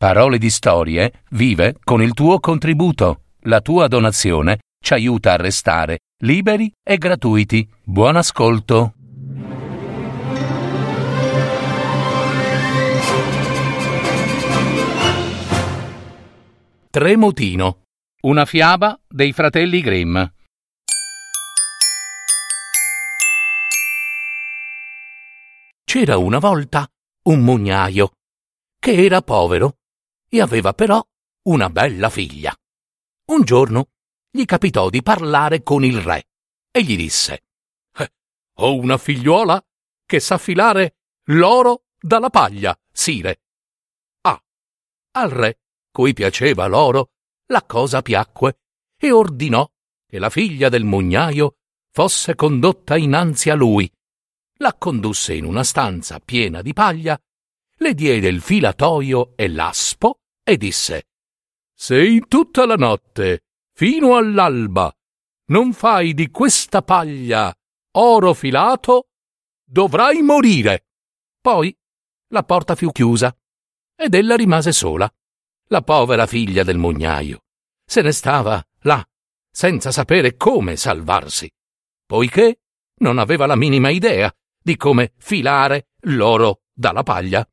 Parole di Storie vive con il tuo contributo. La tua donazione ci aiuta a restare liberi e gratuiti. Buon ascolto. Tremotino. Una fiaba dei fratelli Grimm. C'era una volta un mugnaio che era povero e aveva però una bella figlia. Un giorno gli capitò di parlare con il re e gli disse eh, Ho una figliuola che sa filare l'oro dalla paglia, sire. Ah, al re, cui piaceva l'oro, la cosa piacque e ordinò che la figlia del mugnaio fosse condotta innanzi a lui. La condusse in una stanza piena di paglia, le diede il filatoio e l'aspo e disse Se in tutta la notte, fino all'alba, non fai di questa paglia oro filato, dovrai morire. Poi la porta fu chiusa ed ella rimase sola, la povera figlia del mugnaio. Se ne stava là, senza sapere come salvarsi, poiché non aveva la minima idea di come filare l'oro dalla paglia.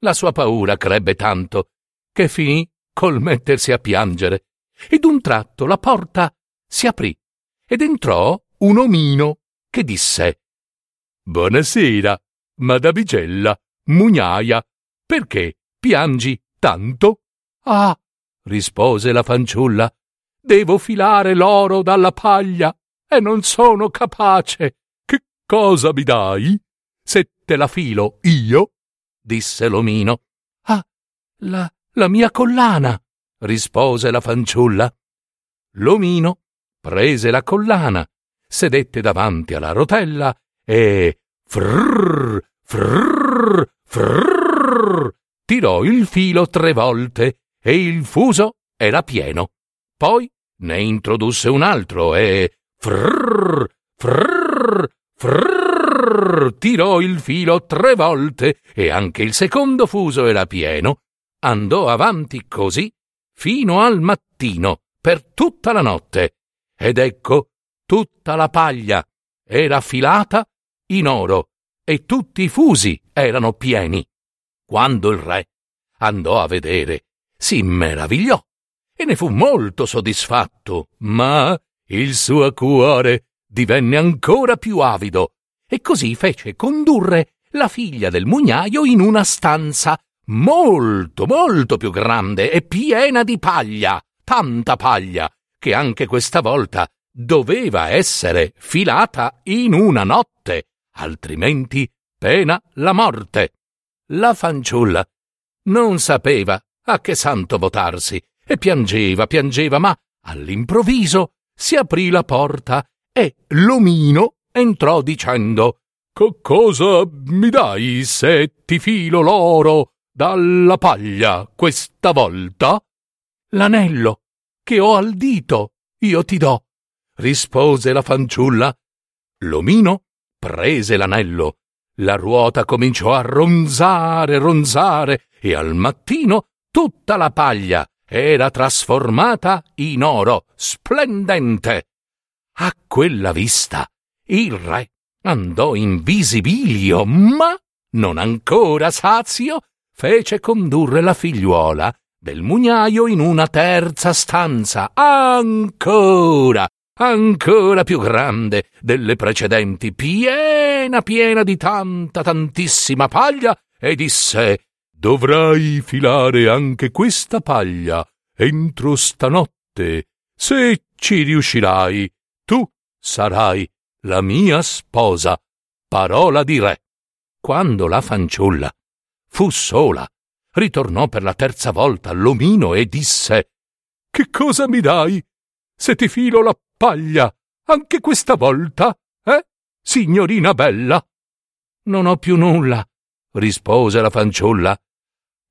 La sua paura crebbe tanto che finì col mettersi a piangere, ed un tratto la porta si aprì ed entrò un omino che disse Buonasera, madamigella, mugnaia, perché piangi tanto? Ah, rispose la fanciulla, devo filare l'oro dalla paglia e non sono capace. Che cosa mi dai? Se te la filo io? disse l'omino. Ah, la la mia collana, rispose la fanciulla. L'omino prese la collana, sedette davanti alla rotella e frrr, frrr, frrr, tirò il filo tre volte e il fuso era pieno. Poi ne introdusse un altro e frrr, frrr, frrr, tirò il filo tre volte e anche il secondo fuso era pieno andò avanti così fino al mattino, per tutta la notte. Ed ecco, tutta la paglia era filata in oro e tutti i fusi erano pieni. Quando il re andò a vedere, si meravigliò e ne fu molto soddisfatto, ma il suo cuore divenne ancora più avido e così fece condurre la figlia del mugnaio in una stanza molto, molto più grande e piena di paglia, tanta paglia, che anche questa volta doveva essere filata in una notte, altrimenti pena la morte. La fanciulla non sapeva a che santo votarsi e piangeva, piangeva, ma all'improvviso si aprì la porta e l'omino entrò dicendo cosa mi dai se ti filo l'oro dalla paglia questa volta? L'anello che ho al dito io ti do, rispose la fanciulla. L'omino prese l'anello, la ruota cominciò a ronzare, ronzare, e al mattino tutta la paglia era trasformata in oro splendente. A quella vista il re andò in visibilio, ma non ancora sazio, fece condurre la figliuola del mugnaio in una terza stanza, ancora, ancora più grande delle precedenti, piena, piena di tanta, tantissima paglia, e disse Dovrai filare anche questa paglia entro stanotte. Se ci riuscirai, tu sarai la mia sposa. Parola di re. Quando la fanciulla fu sola. Ritornò per la terza volta all'omino e disse Che cosa mi dai? Se ti filo la paglia, anche questa volta, eh, signorina bella? Non ho più nulla, rispose la fanciulla.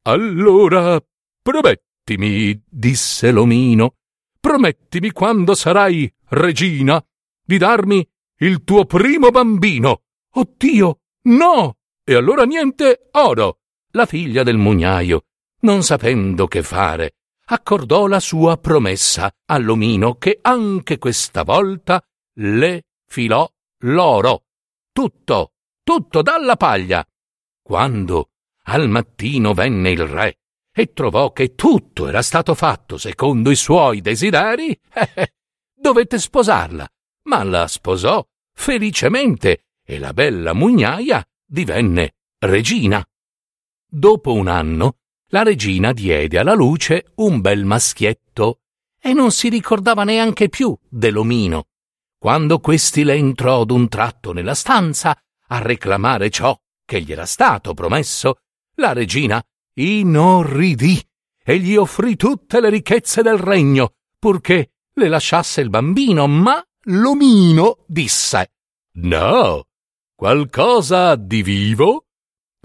Allora promettimi, disse l'omino, promettimi quando sarai regina di darmi il tuo primo bambino. Oddio, no! E allora niente oro, la figlia del mugnaio non sapendo che fare, accordò la sua promessa all'omino che anche questa volta le filò l'oro. Tutto, tutto dalla paglia. Quando al mattino venne il re e trovò che tutto era stato fatto secondo i suoi desideri, eh, eh, dovette sposarla, ma la sposò felicemente e la bella mugnaia divenne regina. Dopo un anno, la regina diede alla luce un bel maschietto e non si ricordava neanche più dell'omino. Quando questi le entrò d'un tratto nella stanza a reclamare ciò che gli era stato promesso, la regina inorridì e gli offrì tutte le ricchezze del regno, purché le lasciasse il bambino, ma l'omino disse No, qualcosa di vivo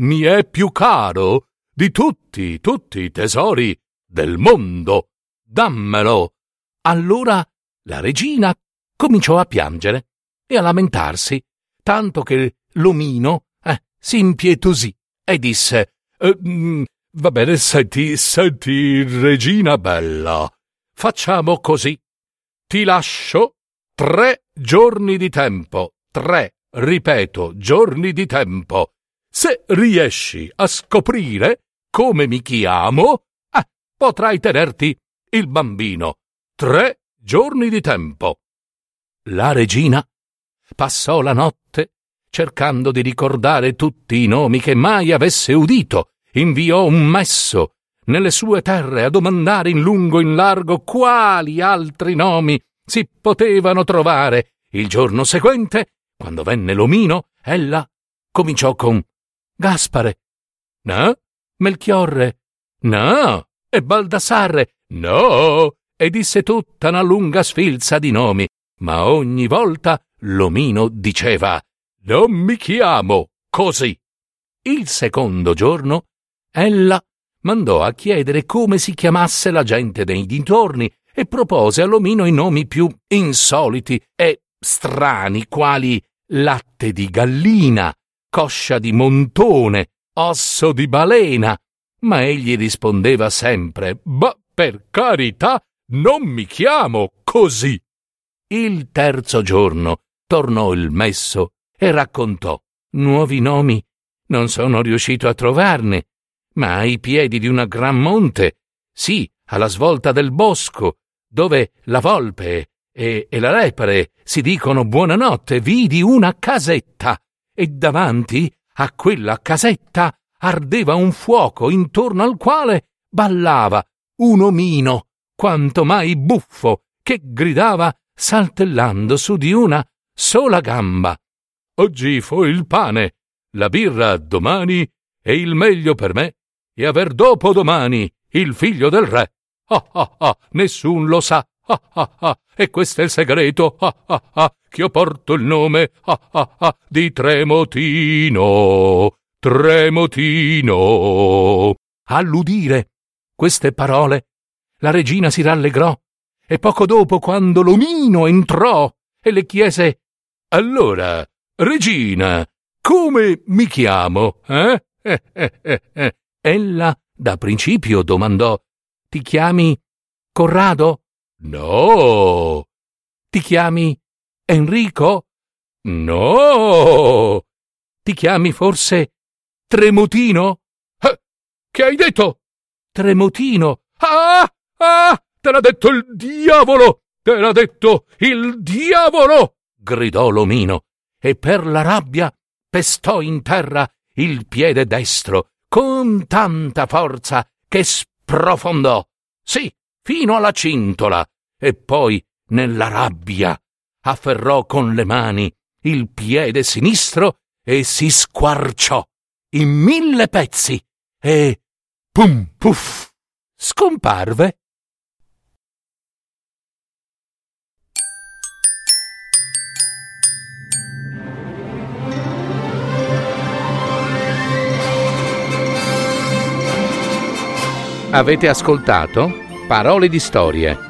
mi è più caro di tutti, tutti i tesori del mondo. Dammelo. Allora la regina cominciò a piangere e a lamentarsi, tanto che l'omino eh, si impietosì e disse eh, mm, Va bene, senti, senti, regina bella, facciamo così. Ti lascio tre giorni di tempo, tre, ripeto, giorni di tempo. Se riesci a scoprire come mi chiamo, eh, potrai tenerti il bambino. Tre giorni di tempo. La regina passò la notte cercando di ricordare tutti i nomi che mai avesse udito inviò un messo nelle sue terre a domandare in lungo e in largo quali altri nomi si potevano trovare. Il giorno seguente, quando venne l'omino, ella cominciò con Gaspare. No? Melchiorre. No? E Baldassarre. No? E disse tutta una lunga sfilza di nomi, ma ogni volta l'omino diceva Non mi chiamo così. Il secondo giorno Ella mandò a chiedere come si chiamasse la gente dei dintorni e propose all'omino i nomi più insoliti e strani, quali latte di gallina, coscia di montone, osso di balena. Ma egli rispondeva sempre: Ma per carità, non mi chiamo così. Il terzo giorno tornò il messo e raccontò: Nuovi nomi non sono riuscito a trovarne ma ai piedi di una gran monte, sì, alla svolta del bosco, dove la volpe e, e la lepre si dicono buonanotte, vidi una casetta e davanti a quella casetta ardeva un fuoco intorno al quale ballava un omino, quanto mai buffo, che gridava saltellando su di una sola gamba. Oggi fu il pane, la birra domani e il meglio per me e aver dopo domani il figlio del re. Ah ah ah, nessun lo sa. Ah ah ah, e questo è il segreto. Ah ah ah, che io porto il nome. Ah ah ah, di Tremotino. Tremotino. All'udire queste parole, la regina si rallegrò e poco dopo, quando l'omino entrò e le chiese Allora, regina, come mi chiamo, eh, eh, eh, eh. Ella da principio domandò Ti chiami Corrado? No. Ti chiami Enrico? No. Ti chiami forse Tremotino? Eh, che hai detto? Tremotino. Ah! Ah! Te l'ha detto il diavolo! Te l'ha detto il diavolo! gridò l'omino e per la rabbia pestò in terra il piede destro con tanta forza che sprofondò, sì, fino alla cintola, e poi, nella rabbia, afferrò con le mani il piede sinistro e si squarciò in mille pezzi e pum puff scomparve. Avete ascoltato Parole di storie,